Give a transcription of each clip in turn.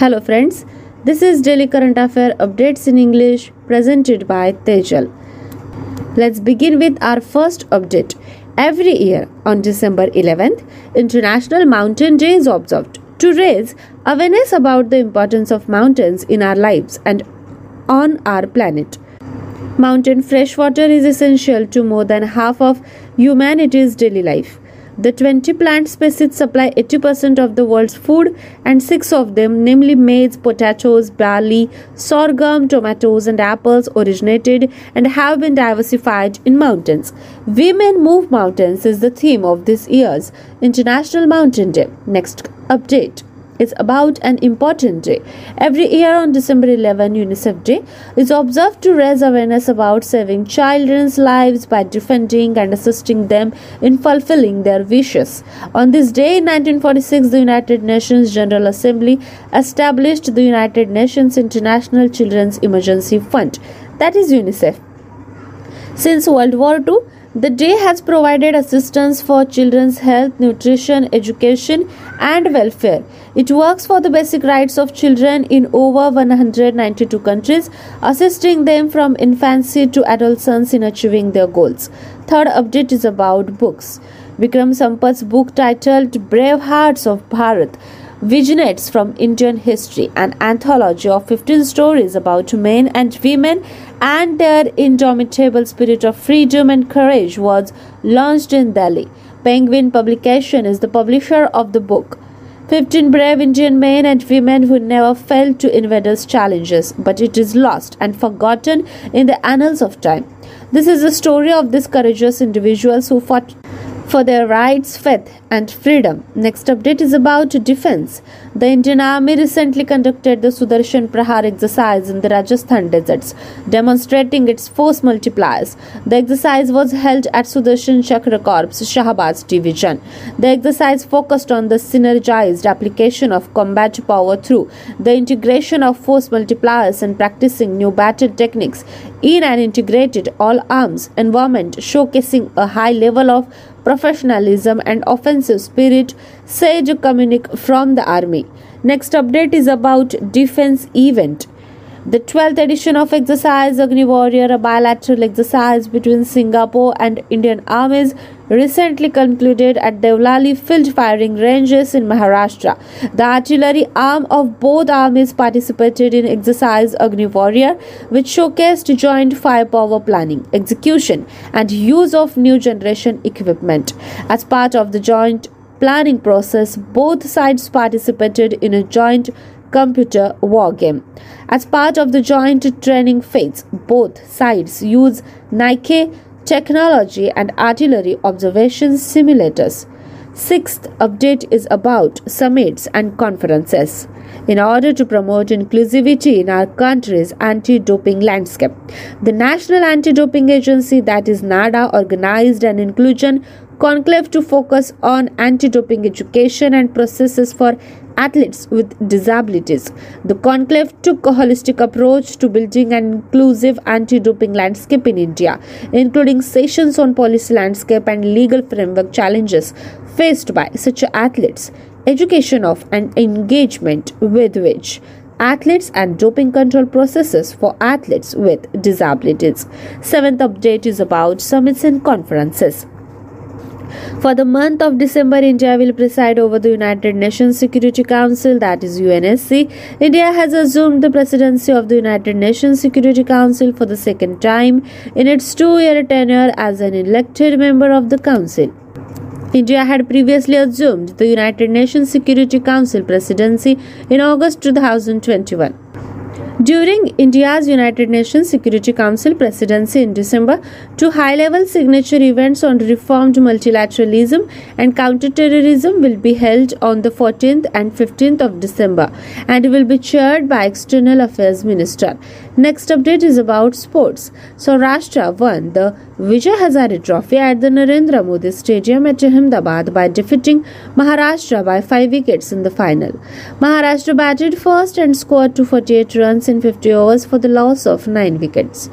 Hello, friends. This is Daily Current Affair Updates in English presented by Tejal. Let's begin with our first update. Every year on December 11th, International Mountain Day is observed to raise awareness about the importance of mountains in our lives and on our planet. Mountain freshwater is essential to more than half of humanity's daily life. The 20 plant species supply 80% of the world's food, and six of them, namely maize, potatoes, barley, sorghum, tomatoes, and apples, originated and have been diversified in mountains. Women Move Mountains is the theme of this year's International Mountain Day. Next update is about an important day. Every year on December 11, UNICEF Day is observed to raise awareness about saving children's lives by defending and assisting them in fulfilling their wishes. On this day in 1946, the United Nations General Assembly established the United Nations International Children's Emergency Fund, that is UNICEF. Since World War II, the day has provided assistance for children's health, nutrition, education, and welfare. It works for the basic rights of children in over 192 countries, assisting them from infancy to adolescence in achieving their goals. Third update is about books. Vikram Sampat's book titled Brave Hearts of Bharat Vignettes from Indian History, an anthology of 15 stories about men and women and their indomitable spirit of freedom and courage, was launched in Delhi. Penguin Publication is the publisher of the book. 15 brave Indian men and women who never fell to invaders' challenges, but it is lost and forgotten in the annals of time. This is the story of these courageous individuals who fought for their rights, faith, and freedom. Next update is about defense. The Indian Army recently conducted the Sudarshan Prahar exercise in the Rajasthan deserts, demonstrating its force multipliers. The exercise was held at Sudarshan Chakra Corps, Shahabad Division. The exercise focused on the synergized application of combat power through the integration of force multipliers and practicing new battle techniques in an integrated all arms environment, showcasing a high level of professionalism and offensive spirit, said Communic from the army. Next update is about defense event. The 12th edition of Exercise Agni Warrior, a bilateral exercise between Singapore and Indian armies, recently concluded at Devlali field firing ranges in Maharashtra. The artillery arm of both armies participated in Exercise Agni Warrior, which showcased joint firepower planning, execution, and use of new generation equipment. As part of the joint planning process, both sides participated in a joint computer war game. As part of the joint training phase, both sides use Nike technology and artillery observation simulators. Sixth update is about summits and conferences. In order to promote inclusivity in our country's anti doping landscape, the National Anti Doping Agency, that is NADA, organized an inclusion conclave to focus on anti doping education and processes for athletes with disabilities. The conclave took a holistic approach to building an inclusive anti doping landscape in India, including sessions on policy landscape and legal framework challenges faced by such athletes, education of and engagement with which athletes and doping control processes for athletes with disabilities. Seventh update is about summits and conferences. For the month of December, India will preside over the United Nations Security Council, that is UNSC. India has assumed the presidency of the United Nations Security Council for the second time in its two year tenure as an elected member of the Council. India had previously assumed the United Nations Security Council presidency in August 2021. During India's United Nations Security Council presidency in December, two high level signature events on reformed multilateralism and counterterrorism will be held on the 14th and 15th of December and will be chaired by External Affairs Minister. Next update is about sports. So, Saurashtra won the Vijay Hazare Trophy at the Narendra Modi Stadium at Ahmedabad by defeating Maharashtra by 5 wickets in the final. Maharashtra batted first and scored 248 runs in 50 overs for the loss of 9 wickets.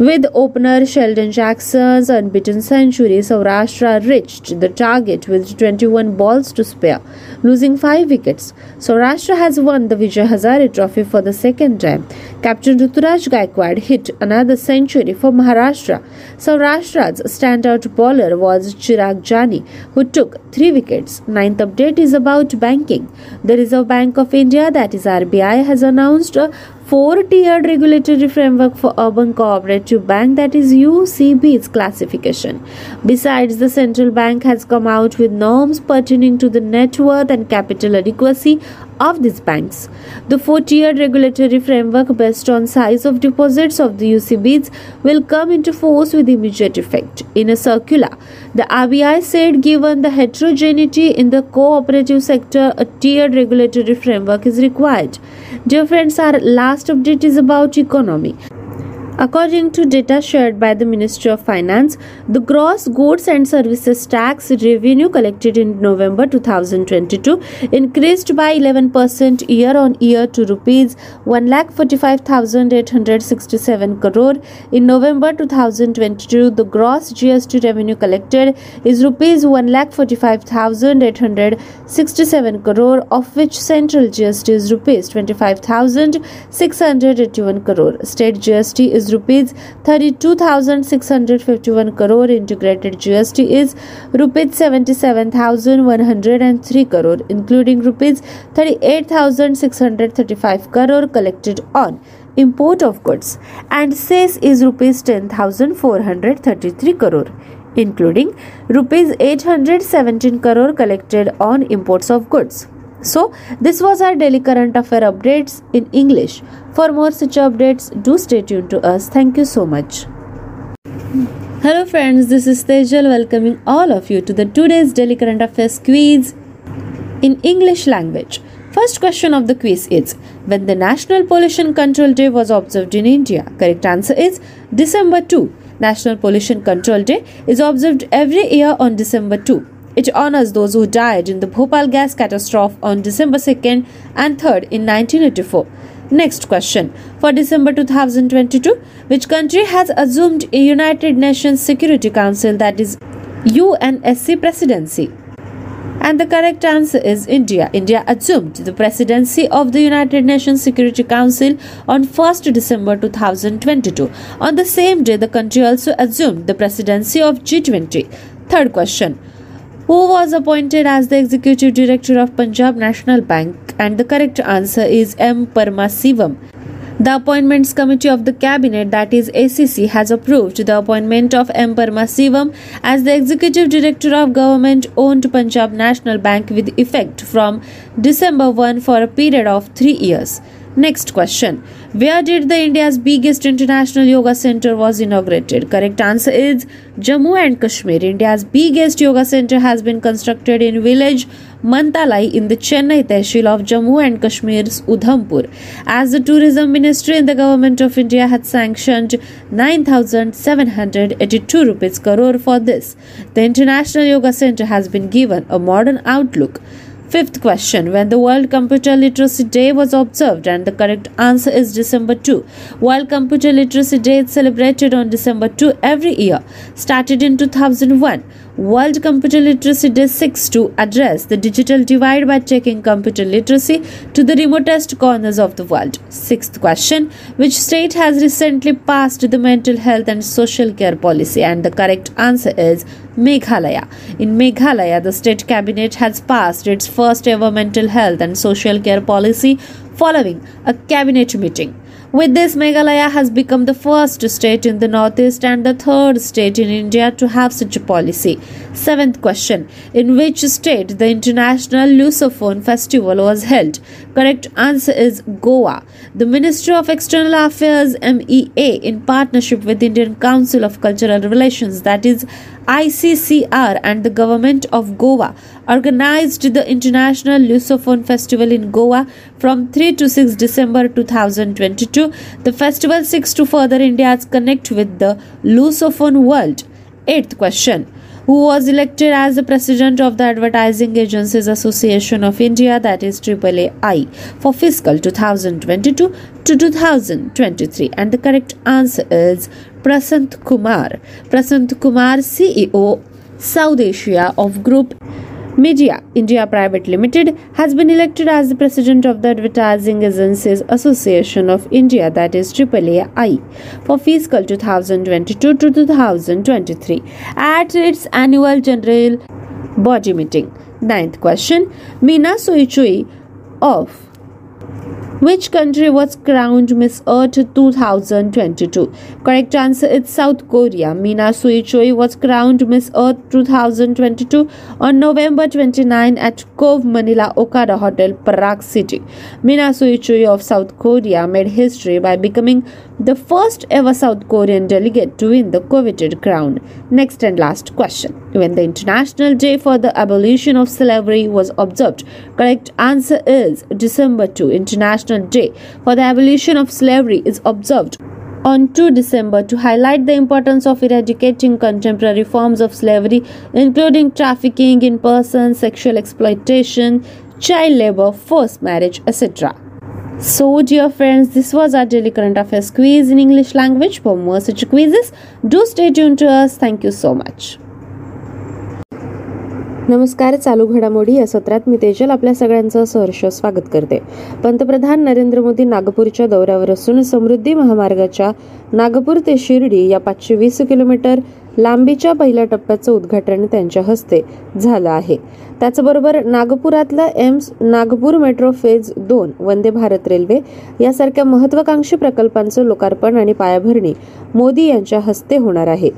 With opener Sheldon Jackson's unbeaten century, Saurashtra reached the target with 21 balls to spare, losing 5 wickets. Saurashtra has won the Vijay Hazare Trophy for the second time. Captain Ruturaj Gaikwad hit another century for Maharashtra. Saurashtra's standout bowler was Chirag Jani, who took 3 wickets. Ninth update is about banking. The Reserve Bank of India, that is RBI, has announced a four tiered regulatory framework for urban cooperative bank that is UCB's classification. Besides, the central bank has come out with norms pertaining to the net worth and capital adequacy of these banks. The four tiered regulatory framework based on size of deposits of the UCBs will come into force with immediate effect. In a circular, the RBI said given the heterogeneity in the cooperative sector, a tiered regulatory framework is required. Dear friends, our last update is about economy. According to data shared by the Ministry of Finance, the gross goods and services tax revenue collected in November 2022 increased by 11% year on year to rupees 1,45,867 crore. In November 2022, the gross GST revenue collected is rupees 1,45,867 crore, of which central GST is rupees 25,681 crore. State GST is rupees 32,651 crore. Integrated GST is rupees 77,103 crore, including rupees 38,635 crore collected on import of goods and cess is rupees 10,433 crore including rupees 817 crore collected on imports of goods so, this was our daily current affair updates in English. For more such updates, do stay tuned to us. Thank you so much. Hello, friends, this is Tejal welcoming all of you to the today's daily current affairs quiz in English language. First question of the quiz is When the National Pollution Control Day was observed in India? Correct answer is December 2. National Pollution Control Day is observed every year on December 2. It honors those who died in the Bhopal gas catastrophe on December 2nd and 3rd in 1984. Next question. For December 2022, which country has assumed a United Nations Security Council that is UNSC presidency? And the correct answer is India. India assumed the presidency of the United Nations Security Council on 1st December 2022. On the same day, the country also assumed the presidency of G20. Third question who was appointed as the executive director of Punjab National Bank and the correct answer is M Paramasivam. The Appointments Committee of the Cabinet, that is ACC, has approved the appointment of M. Paramasivam as the Executive Director of Government owned Punjab National Bank with effect from December 1 for a period of three years. Next question. Where did the India's biggest international yoga center was inaugurated? Correct answer is Jammu and Kashmir. India's biggest yoga center has been constructed in village Mantalai in the Chennai Tehsil of Jammu and Kashmir's Udhampur. As the tourism ministry in the government of India had sanctioned 9782 rupees crore for this. The International Yoga Center has been given a modern outlook. Fifth question When the World Computer Literacy Day was observed, and the correct answer is December 2. World Computer Literacy Day is celebrated on December 2 every year, started in 2001. World Computer Literacy Day seeks to address the digital divide by taking computer literacy to the remotest corners of the world. Sixth question Which state has recently passed the mental health and social care policy? And the correct answer is Meghalaya. In Meghalaya, the state cabinet has passed its first ever mental health and social care policy following a cabinet meeting. With this, Meghalaya has become the first state in the northeast and the third state in India to have such a policy. Seventh question In which state the International Lusophone Festival was held? Correct answer is Goa. The Ministry of External Affairs MEA, in partnership with Indian Council of Cultural Relations, that is ICCR, and the Government of Goa, organized the International Lusophone Festival in Goa from 3 to 6 December 2022. The festival seeks to further India's connect with the Lusophone world. Eighth question who was elected as the president of the Advertising Agencies Association of India, that is AAAI, for fiscal 2022 to 2023. And the correct answer is Prasant Kumar. Prasant Kumar, CEO, South Asia of Group Media India Private Limited has been elected as the president of the Advertising Agencies Association of India, that is AAAI, for fiscal 2022 to 2023 at its annual general body meeting. Ninth question Meena Soichui of which country was crowned Miss Earth 2022? Correct answer is South Korea. Mina Sui Choi was crowned Miss Earth 2022 on November 29 at Cove Manila Okada Hotel, Prague City. Mina Sui Choi of South Korea made history by becoming the first ever South Korean delegate to win the coveted crown. Next and last question. When the International Day for the Abolition of Slavery was observed, correct answer is December 2. International Day for the Abolition of Slavery is observed on 2 December to highlight the importance of eradicating contemporary forms of slavery, including trafficking in persons, sexual exploitation, child labor, forced marriage, etc. So, dear friends, this was our daily current affairs quiz in English language. For more such quizzes, do stay tuned to us. Thank you so much. नमस्कार चालू घडामोडी या सत्रात मी तेजल आपल्या सगळ्यांचं सहर्ष स्वागत करते. पंतप्रधान नरेंद्र मोदी नागपूरच्या दौऱ्यावर असून समृद्धी महामार्गाच्या नागपूर ते शिर्डी या पाचशे वीस किलोमीटर लांबीच्या पहिल्या टप्प्याचं उद्घाटन त्यांच्या हस्ते झालं आहे. त्याचबरोबर नागपुरातलं एम्स नागपूर मेट्रो फेज दोन वंदे भारत रेल्वे यासारख्या महत्वाकांक्षी प्रकल्पांचं लोकार्पण आणि पायाभरणी मोदी यांच्या हस्ते होणार आहे.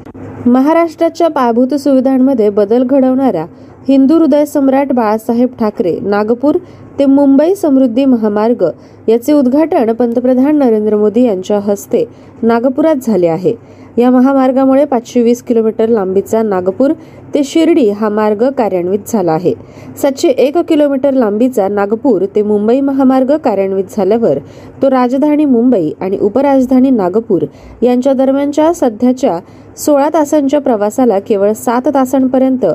महाराष्ट्राच्या पायाभूत सुविधांमध्ये बदल घडवणाऱ्या हिंदू हृदय सम्राट बाळासाहेब ठाकरे नागपूर ते मुंबई समृद्धी महामार्ग याचे उद्घाटन पंतप्रधान नरेंद्र मोदी यांच्या हस्ते नागपुरात झाले आहे. या महामार्गामुळे पाचशे वीस किलोमीटर लांबीचा नागपूर ते शिर्डी हा मार्ग कार्यान्वित झाला आहे. सातशे एक किलोमीटर लांबीचा नागपूर ते मुंबई महामार्ग कार्यान्वित झाल्यावर तो राजधानी मुंबई आणि उपराजधानी नागपूर यांच्या दरम्यानच्या सध्याच्या सोळा तासांच्या प्रवासाला केवळ सात तासांपर्यंत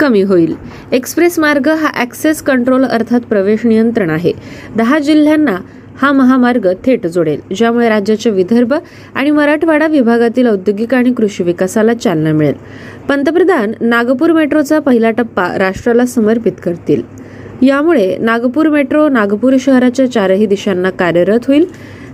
कमी होईल. एक्सप्रेस मार्ग हा ॲक्सेस कंट्रोल अर्थात प्रवेश नियंत्रण आहे. दहा जिल्ह्यांना हा महामार्ग थेट जोडेल ज्यामुळे राज्याच्या विदर्भ आणि मराठवाडा विभागातील औद्योगिक आणि कृषी विकासाला चालना मिळेल. पंतप्रधान नागपूर मेट्रोचा पहिला टप्पा राष्ट्राला समर्पित करतील. यामुळे नागपूर मेट्रो नागपूर शहराच्या चारही दिशांना कार्यरत होईल.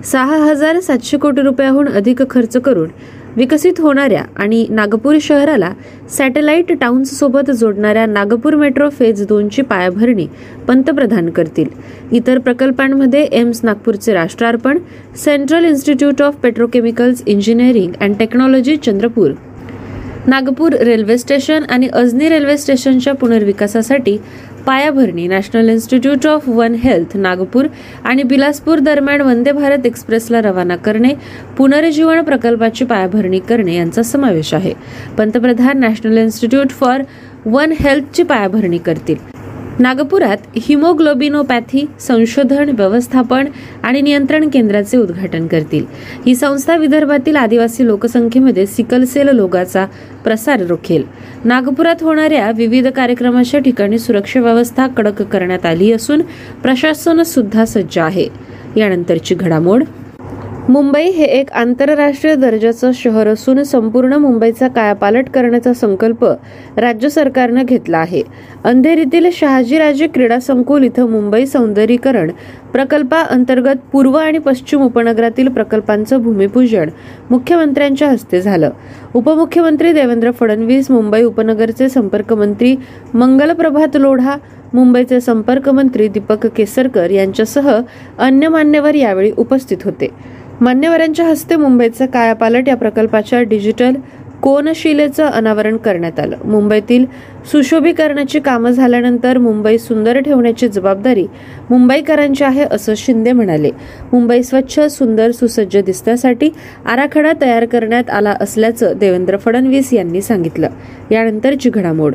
सहा हजार सातशे कोटी रुपयाहून अधिक खर्च करून विकसित होणाऱ्या आणि नागपूर शहराला सॅटेलाईट टाउन्ससोबत जोडणाऱ्या नागपूर मेट्रो फेज दोनची पायाभरणी पंतप्रधान करतील. इतर प्रकल्पांमध्ये एम्स नागपूरचे राष्ट्रार्पण Central Institute of Petrochemicals Engineering and Technology Chandrapur. Nagpur railway station आणि अजनी रेल्वे स्टेशनच्या पुनर्विकासासाठी पायाभरणी National Institute of One Health Nagpur आणि बिलासपूर दरम्यान वंदे भारत एक्सप्रेसला रवाना करणे पुनरुज्जीवन प्रकल्पाची पायाभरणी करणे यांचा समावेश आहे. पंतप्रधान नॅशनल इन्स्टिट्यूट फॉर वन हेल्थची पायाभरणी करतील. नागपुरात हिमोग्लोबिनोपॅथी संशोधन व्यवस्थापन आणि नियंत्रण केंद्राचे उद्घाटन करतील. ही संस्था विदर्भातील आदिवासी लोकसंख्येमध्ये सिकलसेल लोगाचा प्रसार रोखेल. नागपुरात होणाऱ्या विविध कार्यक्रमाच्या ठिकाणी सुरक्षा व्यवस्था कडक करण्यात आली असून प्रशासन सुद्धा सज्ज आहे. यानंतरची घडामोड मुंबई हे एक आंतरराष्ट्रीय दर्जाचं शहर असून संपूर्ण मुंबईचा कायापालट करण्याचा संकल्प राज्य सरकारनं घेतला आहे. अंधेरीतील शहाजीराजे क्रीडा संकुल इथं मुंबई सौंदर्यीकरण प्रकल्पाअंतर्गत पूर्व आणि पश्चिम उपनगरातील प्रकल्पांचं भूमिपूजन मुख्यमंत्र्यांच्या हस्ते झालं. उपमुख्यमंत्री देवेंद्र फडणवीस मुंबई उपनगरचे संपर्क मंत्री मंगलप्रभात लोढा मुंबईचे संपर्क मंत्री दीपक केसरकर यांच्यासह अन्य मान्यवर यावेळी उपस्थित होते. मान्यवरांच्या हस्ते मुंबईचं कायापालट या प्रकल्पाच्या डिजिटल कोनशिलेचं अनावरण करण्यात आलं. मुंबईतील सुशोभीकरणाची कामं झाल्यानंतर मुंबई सुंदर ठेवण्याची जबाबदारी मुंबईकरांची आहे असं शिंदे म्हणाले. मुंबई स्वच्छ सुंदर सुसज्ज दिसण्यासाठी आराखडा तयार करण्यात आला असल्याचं देवेंद्र फडणवीस यांनी सांगितलं. यानंतरची घडामोड.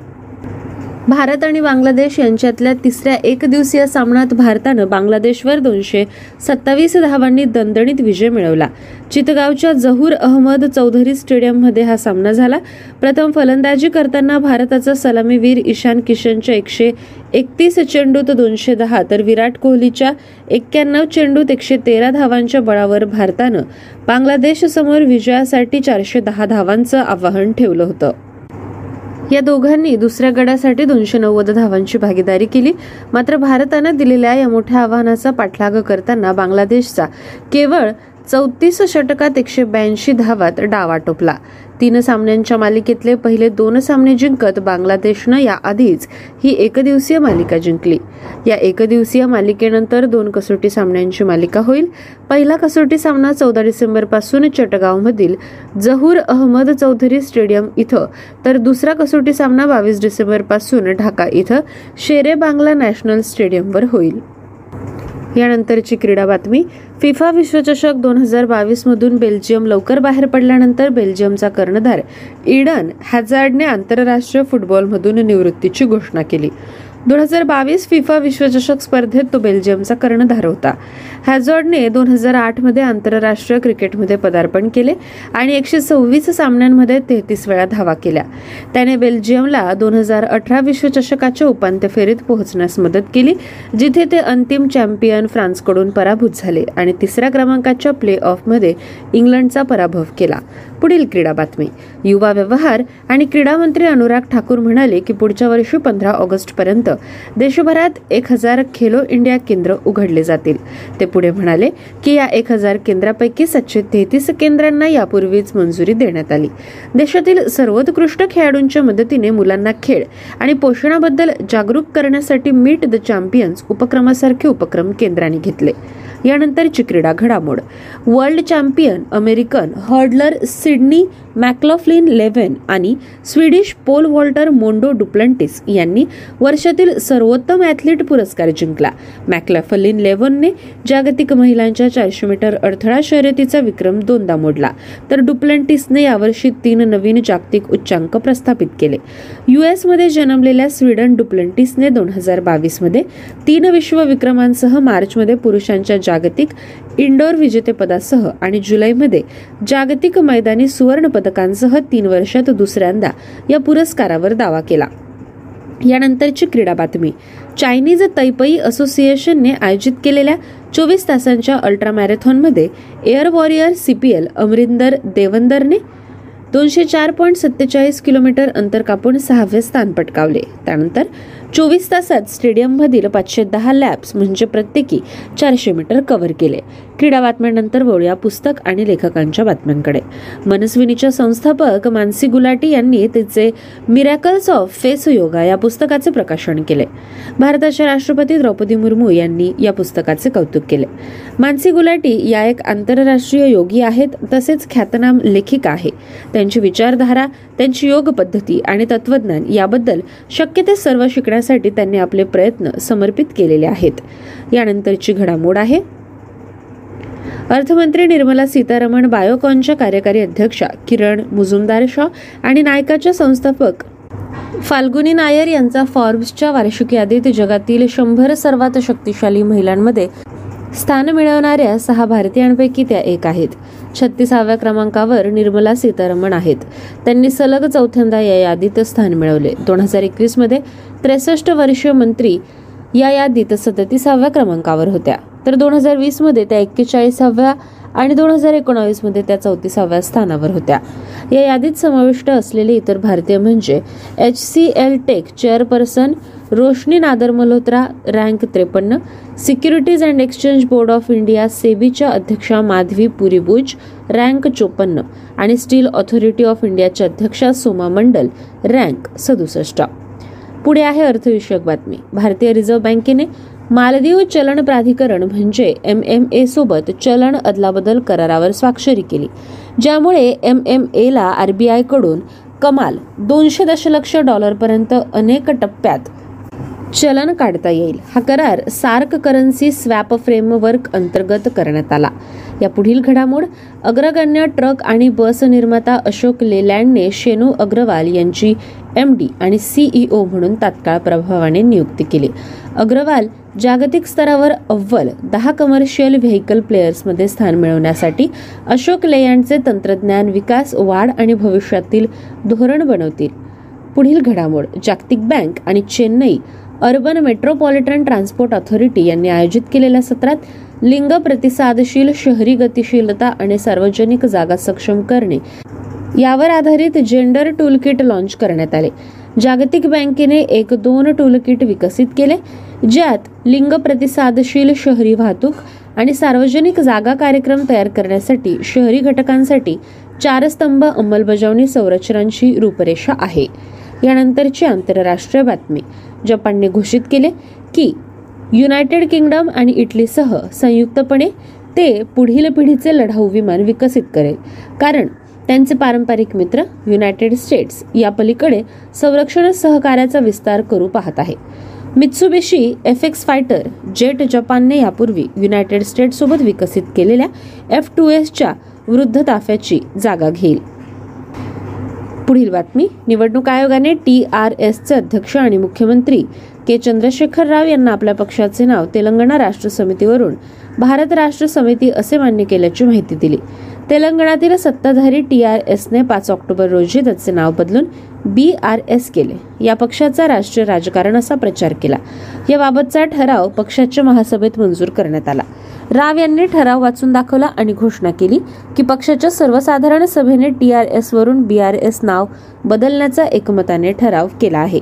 भारत आणि बांगलादेश यांच्यातल्या तिसऱ्या एकदिवसीय सामन्यात भारतानं बांगलादेशवर दोनशे सत्तावीस धावांनी दणदणीत विजय मिळवला. चितगावच्या जहूर अहमद चौधरी स्टेडियममध्ये हा सामना झाला. प्रथम फलंदाजी करताना भारताचा सलामीवीर ईशान किशनच्या एकशे एकतीस चेंडूत दोनशे दहा तर विराट कोहलीच्या एक्क्याण्णव चेंडूत एकशे तेरा धावांच्या बळावर भारतानं बांगलादेशसमोर विजयासाठी चारशे दहा धावांचं आवाहन ठेवलं होतं. या दोघांनी दुसऱ्या गडासाठी दोनशे नव्वद धावांची भागीदारी केली. मात्र भारतानं दिलेल्या या मोठ्या आव्हानाचा पाठलाग करताना बांगलादेशचा केवळ चौतीस षटकात एकशे ब्याऐंशी धावात डावा टोपला. तीन सामन्यांच्या मालिकेतले पहिले दोन सामने जिंकत बांगलादेशनं याआधीच ही एकदिवसीय मालिका जिंकली. या एकदिवसीय मालिकेनंतर दोन कसोटी सामन्यांची मालिका होईल. पहिला कसोटी सामना चौदा डिसेंबरपासून चटगावमधील जहूर अहमद चौधरी स्टेडियम इथं तर दुसरा कसोटी सामना बावीस डिसेंबरपासून ढाका इथं शेरे बांगला नॅशनल स्टेडियमवर होईल. यानंतरची क्रीडा बातमी. फिफा विश्वचषक दोन हजार बावीस मधून बेल्जियम लवकर बाहेर पडल्यानंतर बेल्जियमचा कर्णधार इडन हॅझार्डने आंतरराष्ट्रीय फुटबॉलमधून निवृत्तीची घोषणा केली. दोन हजार बावीस फिफा विश्वचषक स्पर्धेत तो बेल्जियमचा कर्णधार होता हॅझॉर्डने दोन हजार आठमध्ये आंतरराष्ट्रीय क्रिकेटमध्ये पदार्पण केले आणि एकशे सव्वीस सामन्यांमध्ये तेहतीस वेळा धावा केल्या. त्याने बेल्जियमला दोन हजार अठरा विश्वचषकाच्या उपांत्य फेरीत पोहोचण्यास मदत केली जिथे ते अंतिम चॅम्पियन फ्रान्सकडून पराभूत झाले आणि तिसऱ्या क्रमांकाच्या प्ले ऑफमध्ये इंग्लंडचा पराभव केला. पुढील क्रीडा बातमी. युवा व्यवहार आणि क्रीडा मंत्री अनुराग ठाकूर म्हणाले की पुढच्या वर्षी पंधरा ऑगस्टपर्यंत देशभरात एक हजार खेलो इंडिया केंद्र उघडले जातील. ते पुढे म्हणाले की या एक हजार केंद्रापैकी सातशे तेहतीस केंद्रांना यापूर्वीच मंजुरी देण्यात आली. देशातील सर्वोत्कृष्ट खेळाडूंच्या मदतीने मुलांना खेळ आणि पोषणाबद्दल जागरूक करण्यासाठी मीट द चॅम्पियन्स उपक्रमासारखे उपक्रम केंद्राने घेतले. यानंतरची क्रीडा घडामोड. World champion American hurdler Sydney McLaughlin Levrone आणि Swedish pole vaulter Mondo Duplantis यांनी वर्षातील सर्वोत्तम ॲथलीट पुरस्कार जिंकला. मॅक्लॉफलिन लेव्हनने जागतिक महिलांच्या चारशे मीटर अडथळा शर्यतीचा विक्रम दोनदा मोडला तर डुप्लंटिसने यावर्षी तीन नवीन जागतिक उच्चांक प्रस्थापित केले. मध्ये जन्मलेल्या स्वीडन डुप्लंटिसने दोन हजार बावीसमध्ये तीन विश्व विक्रमांसह मार्चमध्ये पुरुषांच्या जागतिक इंडोर विजेतेपदासह आणि जुलैमध्ये जागतिक मैदानी सुवर्णपद पदकांसह तीन वर्षात दुसऱ्यांदा या पुरस्कारावर दावा केला. यानंतरची क्रीडा बातमी. चायनीज तैपई असोसिएशनने आयोजित केलेल्या चोवीस तासांच्या अल्ट्रा मॅरेथॉनमध्ये एअर वॉरियर सीपीएल अमरिंदर देवंदरने दोनशे चार पॉईंट सत्तेचाळीस किलोमीटर अंतर कापून सहावे स्थान पटकावले. त्यानंतर चोवीस तासात स्टेडियममधील पाचशे दहा लॅब्स म्हणजे प्रत्येकी चारशे मीटर कव्हर केले. क्रीडा बातम्यांनंतर वळूया पुस्तक आणि लेखकांच्या बातम्यांकडे. मनस्विनीच्या संस्थापक मानसी गुलाटी यांनी तिचे मिरॅकल्स ऑफ फेस योगा या पुस्तकाचे प्रकाशन केले. भारताच्या राष्ट्रपती द्रौपदी मुर्मू यांनी या पुस्तकाचे कौतुक केले. मानसी गुलाटी या एक आंतरराष्ट्रीय योगी आहेत तसेच ख्यातनाम लेखिका आहे. त्यांची विचारधारा त्यांची योग पद्धती आणि तत्वज्ञान याबद्दल शक्य ते सर्व करण्यासाठी त्यांनी आपले प्रयत्न समर्पित केलेले आहेत. यानंतरची घडामोड आहे. अर्थमंत्री निर्मला सीतारामन बायोकॉनच्या कार्यकारी अध्यक्षा किरण मुजुमदार शॉ आणि नायकाच्या संस्थापक फाल्गुनी नायर यांचा फॉर्ब्सच्या वार्षिक यादीत जगातील शंभर सर्वात शक्तिशाली महिलांमध्ये स्थान मिळवणाऱ्या सहा भारतीयांपैकी त्या एक आहेत. छत्तीसाव्या क्रमांकावर निर्मला सीतारमण आहेत. त्यांनी सलग चौथ्यांदा या यादीत स्थान मिळवले. दोन हजार एकवीसमध्ये त्रेसष्ट वर्षीय मंत्री या यादीत सदतीसाव्या क्रमांकावर होत्या. तर दोन हजार वीसमध्ये त्या एक्केचाळीसाव्या आणि दोन हजार एकोणावीसमध्ये त्या चौतीसाव्या स्थानावर होत्या. या यादीत समाविष्ट असलेले इतर भारतीय म्हणजे HCL Tech chairperson Roshni Nadar Malhotra rank त्रेपन्न Securities and Exchange Board of India सेबीच्या अध्यक्षा माधवी पुरीबुज रँक चोपन्न आणि स्टील ऑथॉरिटी ऑफ इंडियाच्या अध्यक्षा सोमा मंडल रँक सदुसष्ट. पुढे आहे अर्थविषयक बातमी. भारतीय रिझर्व्ह बँकेने मालदीव चलन प्राधिकरण म्हणजे एम एम ए सोबत चलन अदलाबदल करारावर स्वाक्षरी केली ज्यामुळे एम एम एला आरबीआयकडून कमाल दोनशे दशलक्ष डॉलरपर्यंत अनेक टप्प्यात चलन काढता येईल. हा करार सार्क करन्सी स्वॅप फ्रेमवर्क अंतर्गत करण्यात आला. या पुढील घडामोड अग्रगण्य ट्रक आणि बस निर्माता अशोक लेलँडने शेनू अग्रवाल यांची एम डी आणि सीईओ म्हणून तात्काळ प्रभावाने नियुक्ती केली. अग्रवाल जागतिक स्तरावर अव्वल दहा कमर्शियल व्हेकल प्लेयर्समध्ये स्थान मिळवण्यासाठी अशोक लेयांडचे तंत्रज्ञान विकास वाढ आणि भविष्यातील धोरण बनवतील. पुढील घडामोड जागतिक बँक आणि Chennai Urban Metropolitan Transport Authority यांनी आयोजित केलेल्या सत्रात लिंग प्रतिसादशील शहरी गतिशीलता आणि सार्वजनिक जागा सक्षम करणे. यावर आधारित जेंडर टूलकिट लॉन्च करण्यात आले. जागतिक बँकेने एक दोन टूलकिट विकसित केले ज्यात लिंग प्रतिसादशील शहरी वाहतूक आणि सार्वजनिक जागा कार्यक्रम तयार करण्यासाठी शहरी घटकांसाठी चार स्तंभ अंमलबजावणी संरचनांची रूपरेषा आहे. यानंतरची आंतरराष्ट्रीय बातमी. जपानने घोषित केले की युनायटेड किंगडम आणि इटलीसह संयुक्तपणे ते पुढील पिढीचे लढाऊ विमान विकसित करेल. कारण त्यांचे पारंपरिक मित्र युनायटेड स्टेट्स या पलीकडे संरक्षण सहकार्याचा विस्तार करू पाहत आहे. Mitsubishi F X fighter jet जपानने यापूर्वी युनायटेड स्टेट्ससोबत विकसित केलेल्या एफ टू एसच्या वृद्ध ताफ्याची जागा घेईल. पुढील बातमी निवडणूक आयोगाने टी आर एसचे अध्यक्ष आणि मुख्यमंत्री के चंद्रशेखर राव यांना आपल्या पक्षाचे नाव तेलंगणा राष्ट्र समितीवरून भारत राष्ट्र समिती असे मान्य केल्याची माहिती दिली. तेलंगणातील सत्ताधारी टी आर एसने पाच ऑक्टोबर रोजी त्याचे नाव बदलून बी आर एस केले. या पक्षाचा राष्ट्रीय राजकारण असा प्रचार केला. याबाबतचा ठराव पक्षाच्या महासभेत मंजूर करण्यात आला. राव यांनी ठराव वाचून दाखवला आणि घोषणा केली की पक्षाच्या सर्वसाधारण सभेने टी आर एस वरून बी आर एस नाव बदलण्याचा एकमताने ठराव केला आहे.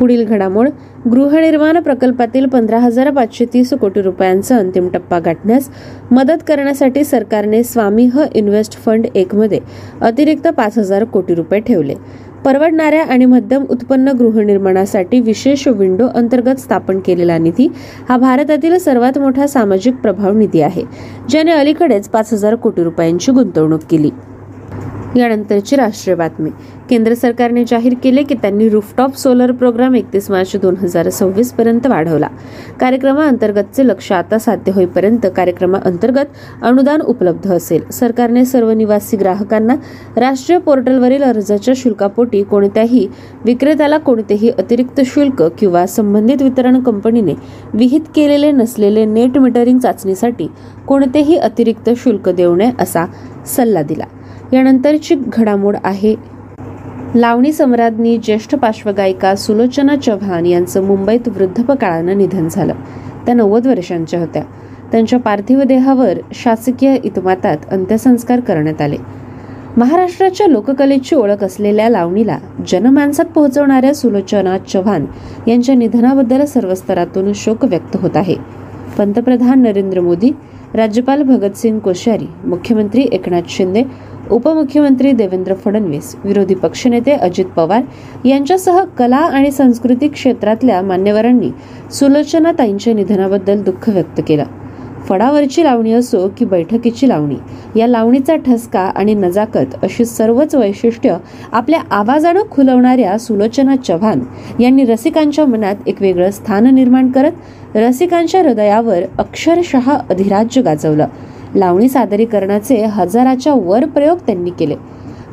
पुढील घडामोड गृहनिर्माण प्रकल्पातील पंधरा हजार पाचशे तीस कोटी रुपयांचा अंतिम टप्पा गाठण्यास मदत करण्यासाठी सरकारने स्वामी ह इन्व्हेस्ट फंड एक मध्ये अतिरिक्त पाच हजार कोटी रुपये ठेवले. परवडणाऱ्या आणि मध्यम उत्पन्न गृहनिर्माणासाठी विशेष विंडो अंतर्गत स्थापन केलेला निधी हा भारतातील सर्वात मोठा सामाजिक प्रभाव निधी आहे ज्याने अलीकडेच पाच हजार कोटी रुपयांची गुंतवणूक केली. यानंतरची राष्ट्रीय बातमी. केंद्र सरकारने जाहीर केले की त्यांनी रुफटॉप सोलर प्रोग्राम एकतीस मार्च दोन हजार सव्वीस पर्यंत वाढवला. कार्यक्रमाअंतर्गतचे लक्ष आता साध्य होईपर्यंत कार्यक्रमाअंतर्गत अनुदान उपलब्ध असेल. सरकारने सर्व निवासी ग्राहकांना राष्ट्रीय पोर्टलवरील अर्जाच्या शुल्कापोटी कोणत्याही विक्रेत्याला कोणतेही अतिरिक्त शुल्क किंवा संबंधित वितरण कंपनीने विहित केलेले नसलेले नेट मीटरिंग चाचणीसाठी कोणतेही अतिरिक्त शुल्क देऊ नये असा सल्ला दिला. यानंतरची घडामोड आहे. लावणी सम्राज्ञी ज्येष्ठ पार्श्वगायिका सुलोचना चव्हाण यांचं मुंबईत वृद्धपकाळानं निधन झालं. त्या नव्वद वर्षांच्या होत्या. त्यांच्या पार्थिव देहावर शासकीय इतमातात अंत्यसंस्कार करण्यात आले. महाराष्ट्राच्या लोककलेची ओळख असलेल्या लावणीला जनमानसात पोहोचवणाऱ्या सुलोचना चव्हाण यांच्या निधनाबद्दल सर्व स्तरातून शोक व्यक्त होत आहे. पंतप्रधान नरेंद्र मोदी राज्यपाल भगतसिंग कोश्यारी मुख्यमंत्री एकनाथ शिंदे उपमुख्यमंत्री देवेंद्र फडणवीस विरोधी पक्षनेते अजित पवार यांच्यासह कला आणि संस्कृती क्षेत्रातल्या मान्यवरांनी सुलोचना ताईंच्या निधनाबद्दल दुःख व्यक्त केलं. फडावरची लावणी असो की बैठकीची लावणी या लावणीचा ठसका आणि नजाकत अशी सर्वच वैशिष्ट्य आपल्या आवाजानं खुलवणाऱ्या सुलोचना चव्हाण यांनी रसिकांच्या मनात एक वेगळं स्थान निर्माण करत रसिकांच्या हृदयावर अक्षरशः अधिराज्य गाजवलं. लावणी सादरीकरणाचे हजाराच्या वर प्रयोग त्यांनी केले.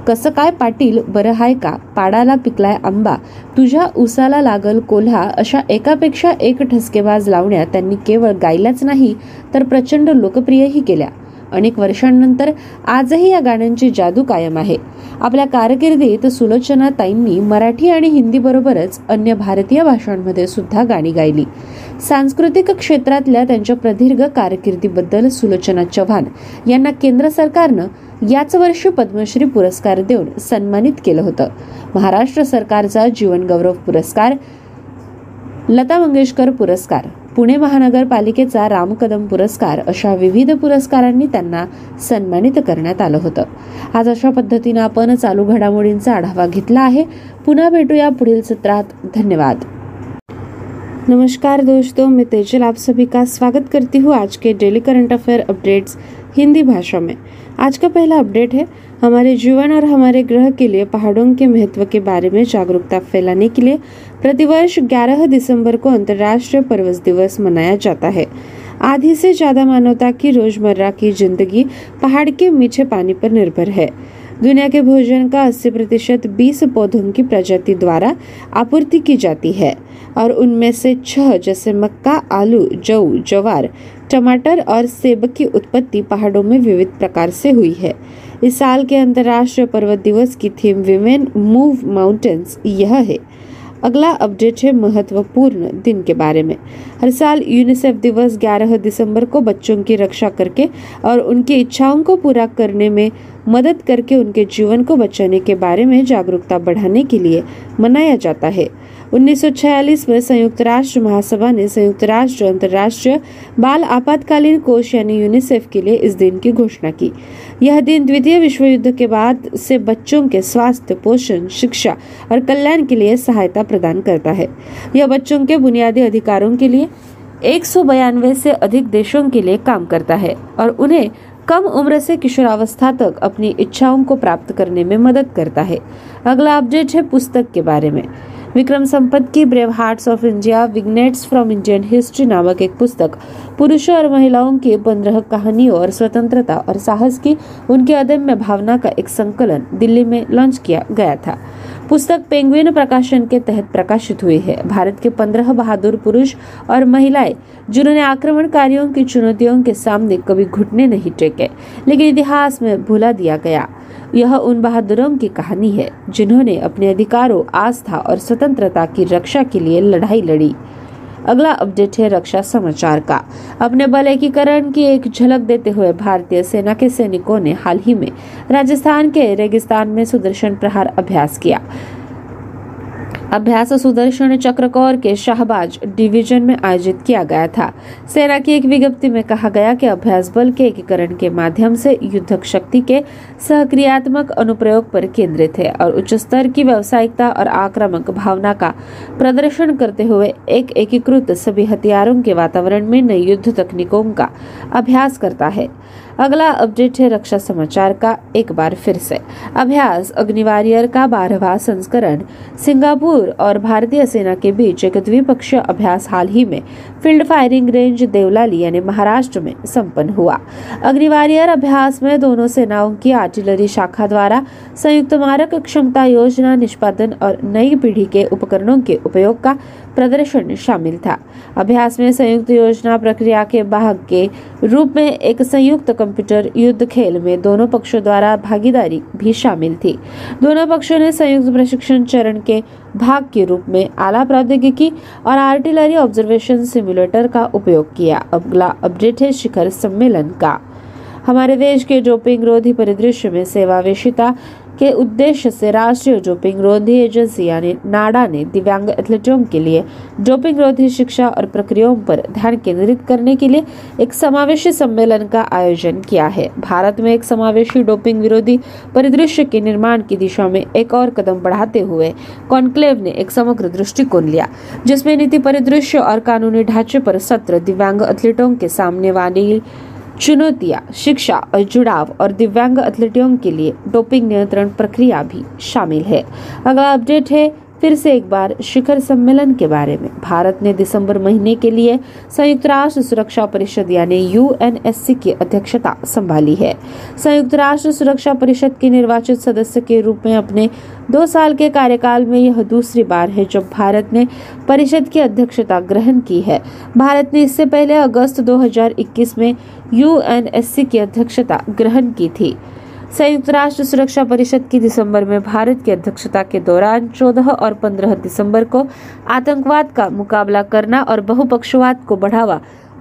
कसं काय पाटील बरं हाय का? पाडाला पिकलाय आंबा. तुझ्या उसाला लागल कोल्हा अशा एकापेक्षा एक ठसकेबाज लावण्या त्यांनी केवळ गायल्याच नाही तर प्रचंड लोकप्रियही केल्या. अनेक वर्षांनंतर आजही या गाण्यांची जादू कायम आहे. आपल्या कारकिर्दीत सुलोचना ताईंनी मराठी आणि हिंदी बरोबरच अन्य भारतीय भाषांमध्ये सुद्धा गाणी गायली. सांस्कृतिक क्षेत्रातल्या त्यांच्या प्रदीर्घ कारकिर्दीबद्दल सुलोचना चव्हाण यांना केंद्र सरकारनं याच वर्षी पद्मश्री पुरस्कार देऊन सन्मानित केलं होतं. महाराष्ट्र सरकारचा जीवनगौरव पुरस्कार लता मंगेशकर पुरस्कार. पुणे महानगरपालिकेचा रामकदम पुरस्कार अशा विविध पुरस्कारांनी त्यांना सन्मानित करण्यात आलं होतं. आज अशा पद्धतीनं आपण चालू घडामोडींचा आढावा घेतला आहे. पुन्हा भेटूया पुढील सत्रात. धन्यवाद. नमस्कार दोस्तों मैं तेजल. आप सभी का स्वागत करती हूँ आज के daily current affair updates. Hindi भाषा में। आज का पहला अपडेट है, हमारे जीवन और हमारे ग्रह के लिए पहाड़ों के महत्व के बारे में जागरूकता फैलाने के लिए प्रतिवर्ष 11 दिसंबर को अंतर्राष्ट्रीय पर्वत दिवस मनाया जाता है। आधी से ज़्यादा मानवता की रोज़मर्रा की ज़िंदगी पहाड़ के मीठे पानी पर निर्भर है। दुनिया के भोजन का 80 प्रतिशत बीस पौधों की प्रजाति द्वारा आपूर्ति की जाती है और उनमें से छह, जैसे मक्का, आलू जऊ जवार, टमाटर और सेब की उत्पत्ति पहाड़ों में विविध प्रकार से हुई है। इस साल के अंतर्राष्ट्रीय पर्वत दिवस की थीम विमेन मूव माउंटेन्स यह है। अगला अपडेट है महत्वपूर्ण दिन के बारे में। हर साल यूनिसेफ दिवस 11 दिसंबर को बच्चों की रक्षा करके और उनकी इच्छाओं को पूरा करने में मदद करके उनके जीवन को बचाने के बारे में जागरूकता बढ़ाने के लिए मनाया जाता है। 1946 में संयुक्त राष्ट्र महासभा ने संयुक्त राष्ट्र अंतर्राष्ट्रीय बाल आपातकालीन कोष यानी यूनिसेफ के लिए इस दिन की घोषणा की। यह दिन द्वितीय विश्व युद्ध के बाद से बच्चों के स्वास्थ्य, पोषण, शिक्षा और कल्याण के लिए सहायता प्रदान करता है। यह बच्चों के बुनियादी अधिकारों के लिए, एक से अधिक देशों के लिए काम करता है और उन्हें कम उम्र से किशोरावस्था तक अपनी इच्छाओं को प्राप्त करने में मदद करता है। अगला अपडेट है पुस्तक के बारे में। विक्रम संपत की Brave Hearts of India Vignettes from Indian History नामक एक पुस्तक, पुरुषों और महिलाओं की पंद्रह कहानियों और स्वतंत्रता और साहस की उनकी अदम्य भावना का एक संकलन दिल्ली में लॉन्च किया गया था। पुस्तक पेंगुइन प्रकाशन के तहत प्रकाशित हुई है। भारत के पंद्रह बहादुर पुरुष और महिलाएँ, जिन्होंने आक्रमणकारियों की चुनौतियों के सामने कभी घुटने नहीं टेके, लेकिन इतिहास में भूला दिया गया। यह उन बहादुरों की कहानी है, जिन्होंने अपने अधिकारों, आस्था और स्वतंत्रता की रक्षा के लिए लड़ाई लड़ी। अगला अपडेट है रक्षा समाचार का। अपने बल एकीकरण की एक झलक देते हुए भारतीय सेना के सैनिकों ने हाल ही में राजस्थान के रेगिस्तान में सुदर्शन प्रहार अभ्यास किया। अभ्यास सुदर्शन चक्र कौर के शाहबाज डिवीज़न में आयोजित किया गया था। सेना की एक विज्ञप्ति में कहा गया कि अभ्यास बल के एकीकरण के माध्यम से युद्धक शक्ति के सहक्रियात्मक अनुप्रयोग पर केंद्रित है और उच्च स्तर की व्यवसायिकता और आक्रामक भावना का प्रदर्शन करते हुए एक एकीकृत सभी हथियारों के वातावरण में नई युद्ध तकनीकों का अभ्यास करता है। अगला अपडेट है रक्षा समाचार का, एक बार फिर से। अभ्यास, अग्निवारियर का बारहवा संस्करण। सिंगापुर और भारतीय सेना के बीच एक द्विपक्षीय अभ्यास हाल ही में फ़ील्ड फायरिंग रेंज देवलाली यानी महाराष्ट्र में संपन्न हुआ। अग्निवारियर अभ्यास में दोनों सेनाओं की आर्टिलरी शाखा द्वारा संयुक्त मारक क्षमता योजना, निष्पादन और नई पीढ़ी के उपकरणों के उपयोग का प्रदर्शन शामिल था। अभ्यास में संयुक्त योजना प्रक्रिया के भाग के रूप में एक संयुक्त कंप्यूटर युद्ध खेल में दोनों पक्षों द्वारा भागीदारी भी शामिल थी। दोनों पक्षों ने संयुक्त प्रशिक्षण चरण के भाग के रूप में आला प्रौद्योगिकी और आर्टिलरी ऑब्जर्वेशन सिमुलेटर का उपयोग किया। अगला अपडेट है शिखर सम्मेलन का। हमारे देश के डोपिंग रोधी परिदृश्य में सेवावेशिता के उद्देश्य से राष्ट्रीय डोपिंग रोधी एजेंसी यानी नाडा ने दिव्यांग एथलीटों के लिए डोपिंग रोधी शिक्षा और प्रक्रियाओं पर ध्यान केंद्रित करने के लिए एक समावेशी सम्मेलन का आयोजन किया है। भारत में एक समावेशी डोपिंग विरोधी परिदृश्य के निर्माण की दिशा में एक और कदम बढ़ाते हुए कॉन्क्लेव ने एक समग्र दृष्टिकोण लिया, जिसमें नीति परिदृश्य और कानूनी ढांचे पर सत्र दिव्यांग एथलीटों के सामने वाली चुनौतियां शिक्षा और जुड़ाव और दिव्यांग एथलीटों के लिए डोपिंग नियंत्रण प्रक्रिया भी शामिल है। अगला अपडेट है फिर से एक बार शिखर सम्मेलन के बारे में। भारत ने दिसंबर महीने के लिए संयुक्त राष्ट्र सुरक्षा परिषद यानी यूएनएससी की अध्यक्षता संभाली है। संयुक्त राष्ट्र सुरक्षा परिषद के निर्वाचित सदस्य के रूप में अपने दो साल के कार्यकाल में यह दूसरी बार है जब भारत ने परिषद की अध्यक्षता ग्रहण की है। भारत ने इससे पहले अगस्त 2021 में यूएनएससी की अध्यक्षता ग्रहण की थी। संयुक्त राष्ट्र सुरक्षा परिषद की दिसंबर में भारत की अध्यक्षता के दौरान 14 और 15 दिसंबर को आतंकवाद का मुकाबला करना और बहुपक्षवाद को बढ़ावा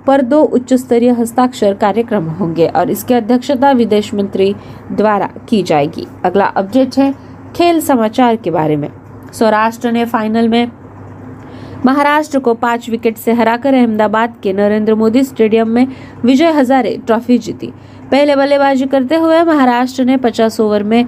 पर दो उच्च स्तरीय हस्ताक्षर कार्यक्रम होंगे और इसकी अध्यक्षता विदेश मंत्री द्वारा की जाएगी। अगला अपडेट है खेल समाचार के बारे में। सौराष्ट्र ने फाइनल में महाराष्ट्र को पाँच विकेट से हराकर अहमदाबाद के नरेंद्र मोदी स्टेडियम में विजय हजारे ट्रॉफी जीती। पहले बल्लेबाजी करते हुए महाराष्ट्र ने 50 ओवर में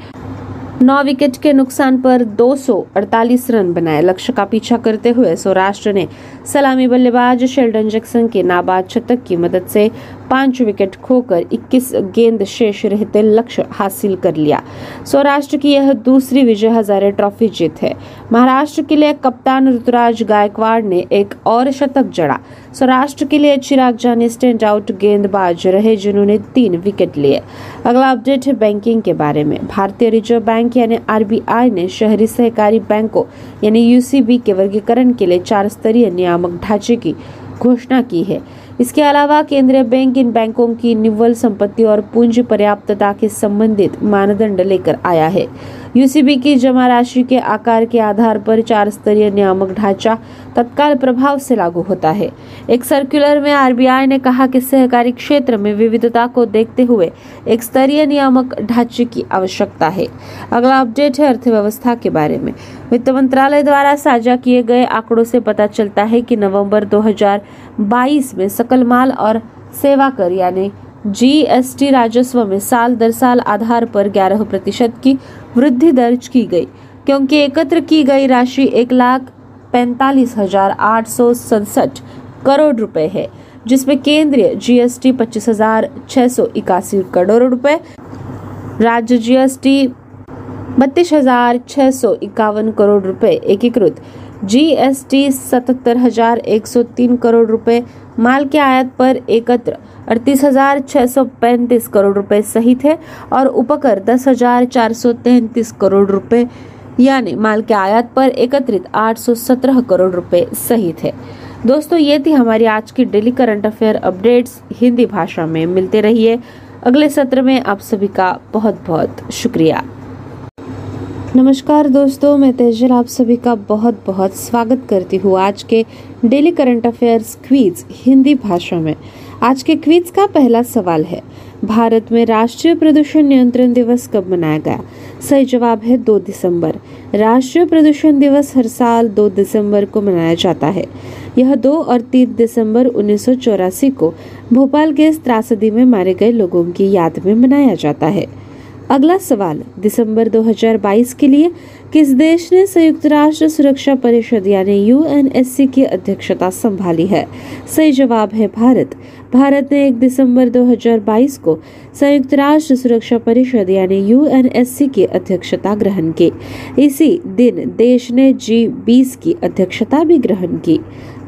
नौ विकेट के नुकसान पर 248 रन बनाए। लक्ष्य का पीछा करते हुए सौराष्ट्र ने सलामी बल्लेबाज शेल्डन जैक्सन के नाबाद शतक की मदद से पाँच विकेट खोकर 21 गेंद शेष रहते लक्ष्य हासिल कर लिया। सौराष्ट्र की यह दूसरी विजय हजारे ट्रॉफी जीत है। महाराष्ट्र के लिए कप्तान ऋतुराज गायकवाड़ ने एक और शतक जड़ा। सौराष्ट्र के लिए चिराग जानी स्टैंड आउट गेंदबाज रहे जिन्होंने तीन विकेट लिए। अगला अपडेट है बैंकिंग के बारे में। भारतीय रिज़र्व बैंक यानी आरबीआई ने शहरी सहकारी बैंकों यानी यूसीबी के वर्गीकरण के लिए चार स्तरीय नियामक ढांचे की घोषणा की है। इसके अलावा केंद्रीय बैंक इन बैंकों की निव्वल संपत्ति और पूंजी पर्याप्तता के संबंधित मानदंड लेकर आया है। यूसीबी की जमा राशि के आकार के आधार पर चार स्तरीय नियामक ढांचा तत्काल प्रभाव से लागू होता है। एक सर्कुलर में आरबीआई ने कहा कि सहकारी क्षेत्र में विविधता को देखते हुए एक स्तरीय नियामक ढांचे की आवश्यकता है। अगला अपडेट है अर्थव्यवस्था के बारे में। वित्त मंत्रालय द्वारा साझा किए गए आंकड़ों से पता चलता है कि नवंबर 2022 में सकल माल और सेवा कर, यानी जीएसटी राजस्व में साल दर साल आधार पर 11 प्रतिशत की वृद्धि दर्ज की गई, क्योंकि एकत्र की गई राशि एक लाख पैंतालीस हज़ार आठ सौ सड़सठ करोड़ रुपए है, जिसमें केंद्रीय जीएसटी पच्चीस हज़ार छह सौ इक्यासी करोड़ रुपए, राज्य जीएसटी बत्तीस हज़ार छह सौ इक्यावन करोड़ रुपए एकीकृत। जीएसटी सतहत्तर हज़ार एक सौ तीन करोड़ रुपए, माल के आयात पर एकत्र अड़तीस हज़ार छह सौ पैंतीस करोड़ रुपए सहित है और उपकर दस हज़ार चार सौ तैतीस करोड़ रुपए, यानी माल के आयात पर एकत्रित आठ सौ सत्रह करोड़ रुपए सहित है। दोस्तों, ये थी हमारी आज की daily current affair updates. Hindi भाषा में मिलते रहिए। अगले सत्र में आप सभी का बहुत बहुत शुक्रिया। नमस्कार दोस्तों, मैं तेजल आप सभी का बहुत बहुत स्वागत करती हूँ आज के daily current affairs quiz Hindi भाषा में। आज के क्वीज का पहला सवाल है, भारत में राष्ट्रीय प्रदूषण नियंत्रण दिवस कब मनाया गया? सही जवाब है दो दिसंबर। राष्ट्रीय प्रदूषण दिवस हर साल दो दिसंबर को मनाया जाता है। यह दो और तीन दिसंबर उन्नीस सौ चौरासी को भोपाल के त्रासदी में मारे गए लोगों की याद में मनाया जाता है। अगला सवाल, दिसंबर 2022 के लिए किस देश ने संयुक्त राष्ट्र सुरक्षा परिषद यानी यूएनएससी की अध्यक्षता संभाली है? सही जवाब है भारत। भारत ने 1 दिसंबर 2022 को संयुक्त राष्ट्र सुरक्षा परिषद यानी यूएनएससी की अध्यक्षता ग्रहण की। इसी दिन देश ने जी 20 की अध्यक्षता भी ग्रहण की।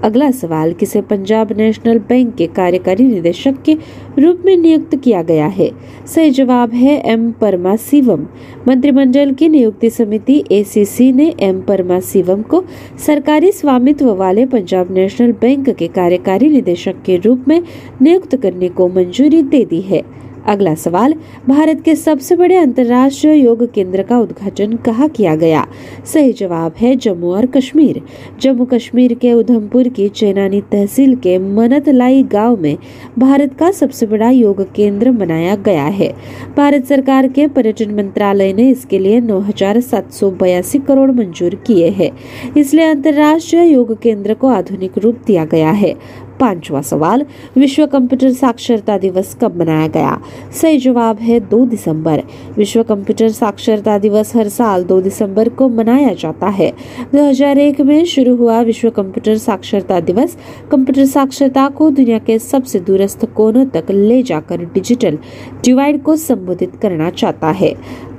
अगला सवाल, किसे पंजाब नेशनल बैंक के कार्यकारी निदेशक के रूप में नियुक्त किया गया है? सही जवाब है एम. परमा शिवम। मंत्रिमंडल की नियुक्ति समिति एसीसी ने एम. परमा शिवम को सरकारी स्वामित्व वाले पंजाब नेशनल बैंक के कार्यकारी निदेशक के रूप में नियुक्त करने को मंजूरी दे दी है। अगला सवाल, भारत के सबसे बड़े अंतर्राष्ट्रीय योग केंद्र का उद्घाटन कहाँ किया गया? सही जवाब है जम्मू और कश्मीर। जम्मू कश्मीर के उधमपुर की चेनानी तहसील के मनतलाई गाँव में भारत का सबसे बड़ा योग केंद्र बनाया गया है। भारत सरकार के पर्यटन मंत्रालय ने इसके लिए नौ हज़ार सात सौ बयासी करोड़ मंजूर किए हैं। इसलिए अंतर्राष्ट्रीय योग केंद्र को आधुनिक रूप दिया गया है। पांचवा सवाल, विश्व कंप्यूटर साक्षरता दिवस कब मनाया गया? सही जवाब है दो दिसंबर। विश्व कंप्यूटर साक्षरता दिवस हर साल दो दिसंबर को मनाया जाता है। 2001 में शुरू हुआ विश्व कंप्यूटर साक्षरता दिवस। कंप्यूटर साक्षरता को दुनिया के सबसे दूरस्थ कोनों तक ले जाकर डिजिटल डिवाइड को संबोधित करना चाहता है।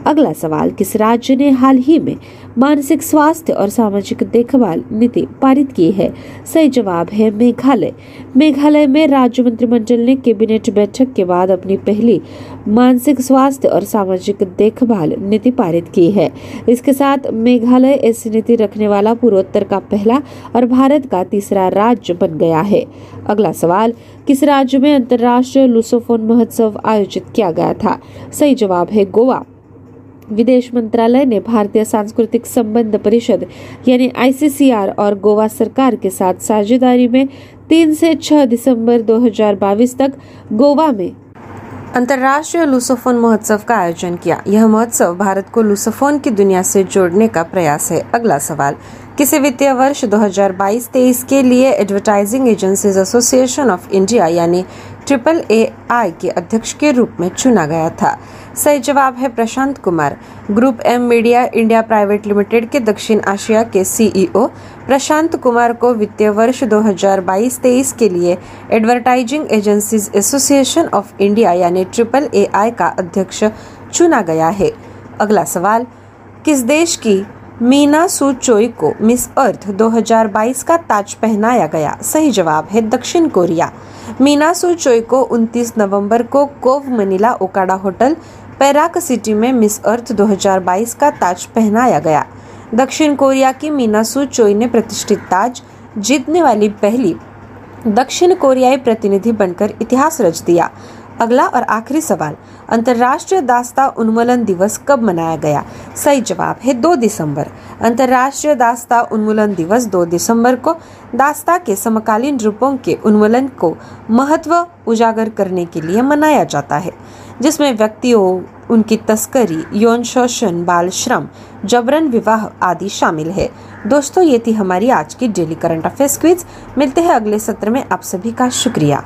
अगला सवाल, किस राज्य ने हाल ही में मानसिक स्वास्थ्य और सामाजिक देखभाल नीति पारित की है? सही जवाब है मेघालय। मेघालय में राज्य मंत्रिमंडल ने कैबिनेट बैठक के बाद अपनी पहली मानसिक स्वास्थ्य और सामाजिक देखभाल नीति पारित की है। इसके साथ मेघालय ऐसी नीति रखने वाला पूर्वोत्तर का पहला और भारत का तीसरा राज्य बन गया है। अगला सवाल, किस राज्य में अंतर्राष्ट्रीय लूसोफोन महोत्सव आयोजित किया गया था? सही जवाब है गोवा। विदेश मंत्रालय ने भारतीय सांस्कृतिक संबंध परिषद, यानी आईसीसीआर और गोवा सरकार के साथ साझेदारी में तीन से छह दिसंबर 2022 तक गोवा में अंतर्राष्ट्रीय लूसोफोन महोत्सव का आयोजन किया। यह महोत्सव भारत को लूसोफोन की दुनिया से जोड़ने का प्रयास है। अगला सवाल, किसी वित्तीय वर्ष 2022-23 के लिए advertising agencies association of India यानी ट्रिपल ए आई के अध्यक्ष के रूप में चुना गया था। सही जवाब है Prashant Kumar. Group M media India private limited के दक्षिण आशिया के सीईओ प्रशांत कुमार को वित्तीय वर्ष 2022-23 के लिए advertising agencies association of India यानी ट्रिपल ए आई का अध्यक्ष चुना गया है। अगला सवाल, किस देश की मीना सू चोई को मिस अर्थ 2022 का ताज पहनाया गया। सही जवाब है दक्षिण कोरिया। मीना सू चोई को 29 नवंबर को CoV Manila Okada hotel, Parañaque city में मिस अर्थ 2022 का ताज पहनाया गया। दक्षिण कोरिया की मीना सू चोई ने प्रतिष्ठित ताज, जीतने वाली पहली दक्षिण कोरियाई प्रतिनिधि बनकर इतिहास रच दिया। अगला और आखिरी सवाल, अंतर्राष्ट्रीय दास्ता उन्मूलन दिवस कब मनाया गया? सही जवाब है दो दिसंबर। अंतर्राष्ट्रीय दास्ता उन्मूलन दिवस दो दिसंबर को दास्ता के समकालीन रूपों के उन्मूलन को महत्व उजागर करने के लिए मनाया जाता है, जिसमें व्यक्तियों, उनकी तस्करी, यौन शोषण, बाल श्रम, जबरन विवाह आदि शामिल है। दोस्तों, ये थी हमारी आज की डेली करंट अफेयर्स क्विज। मिलते हैं अगले सत्र में। आप सभी का शुक्रिया।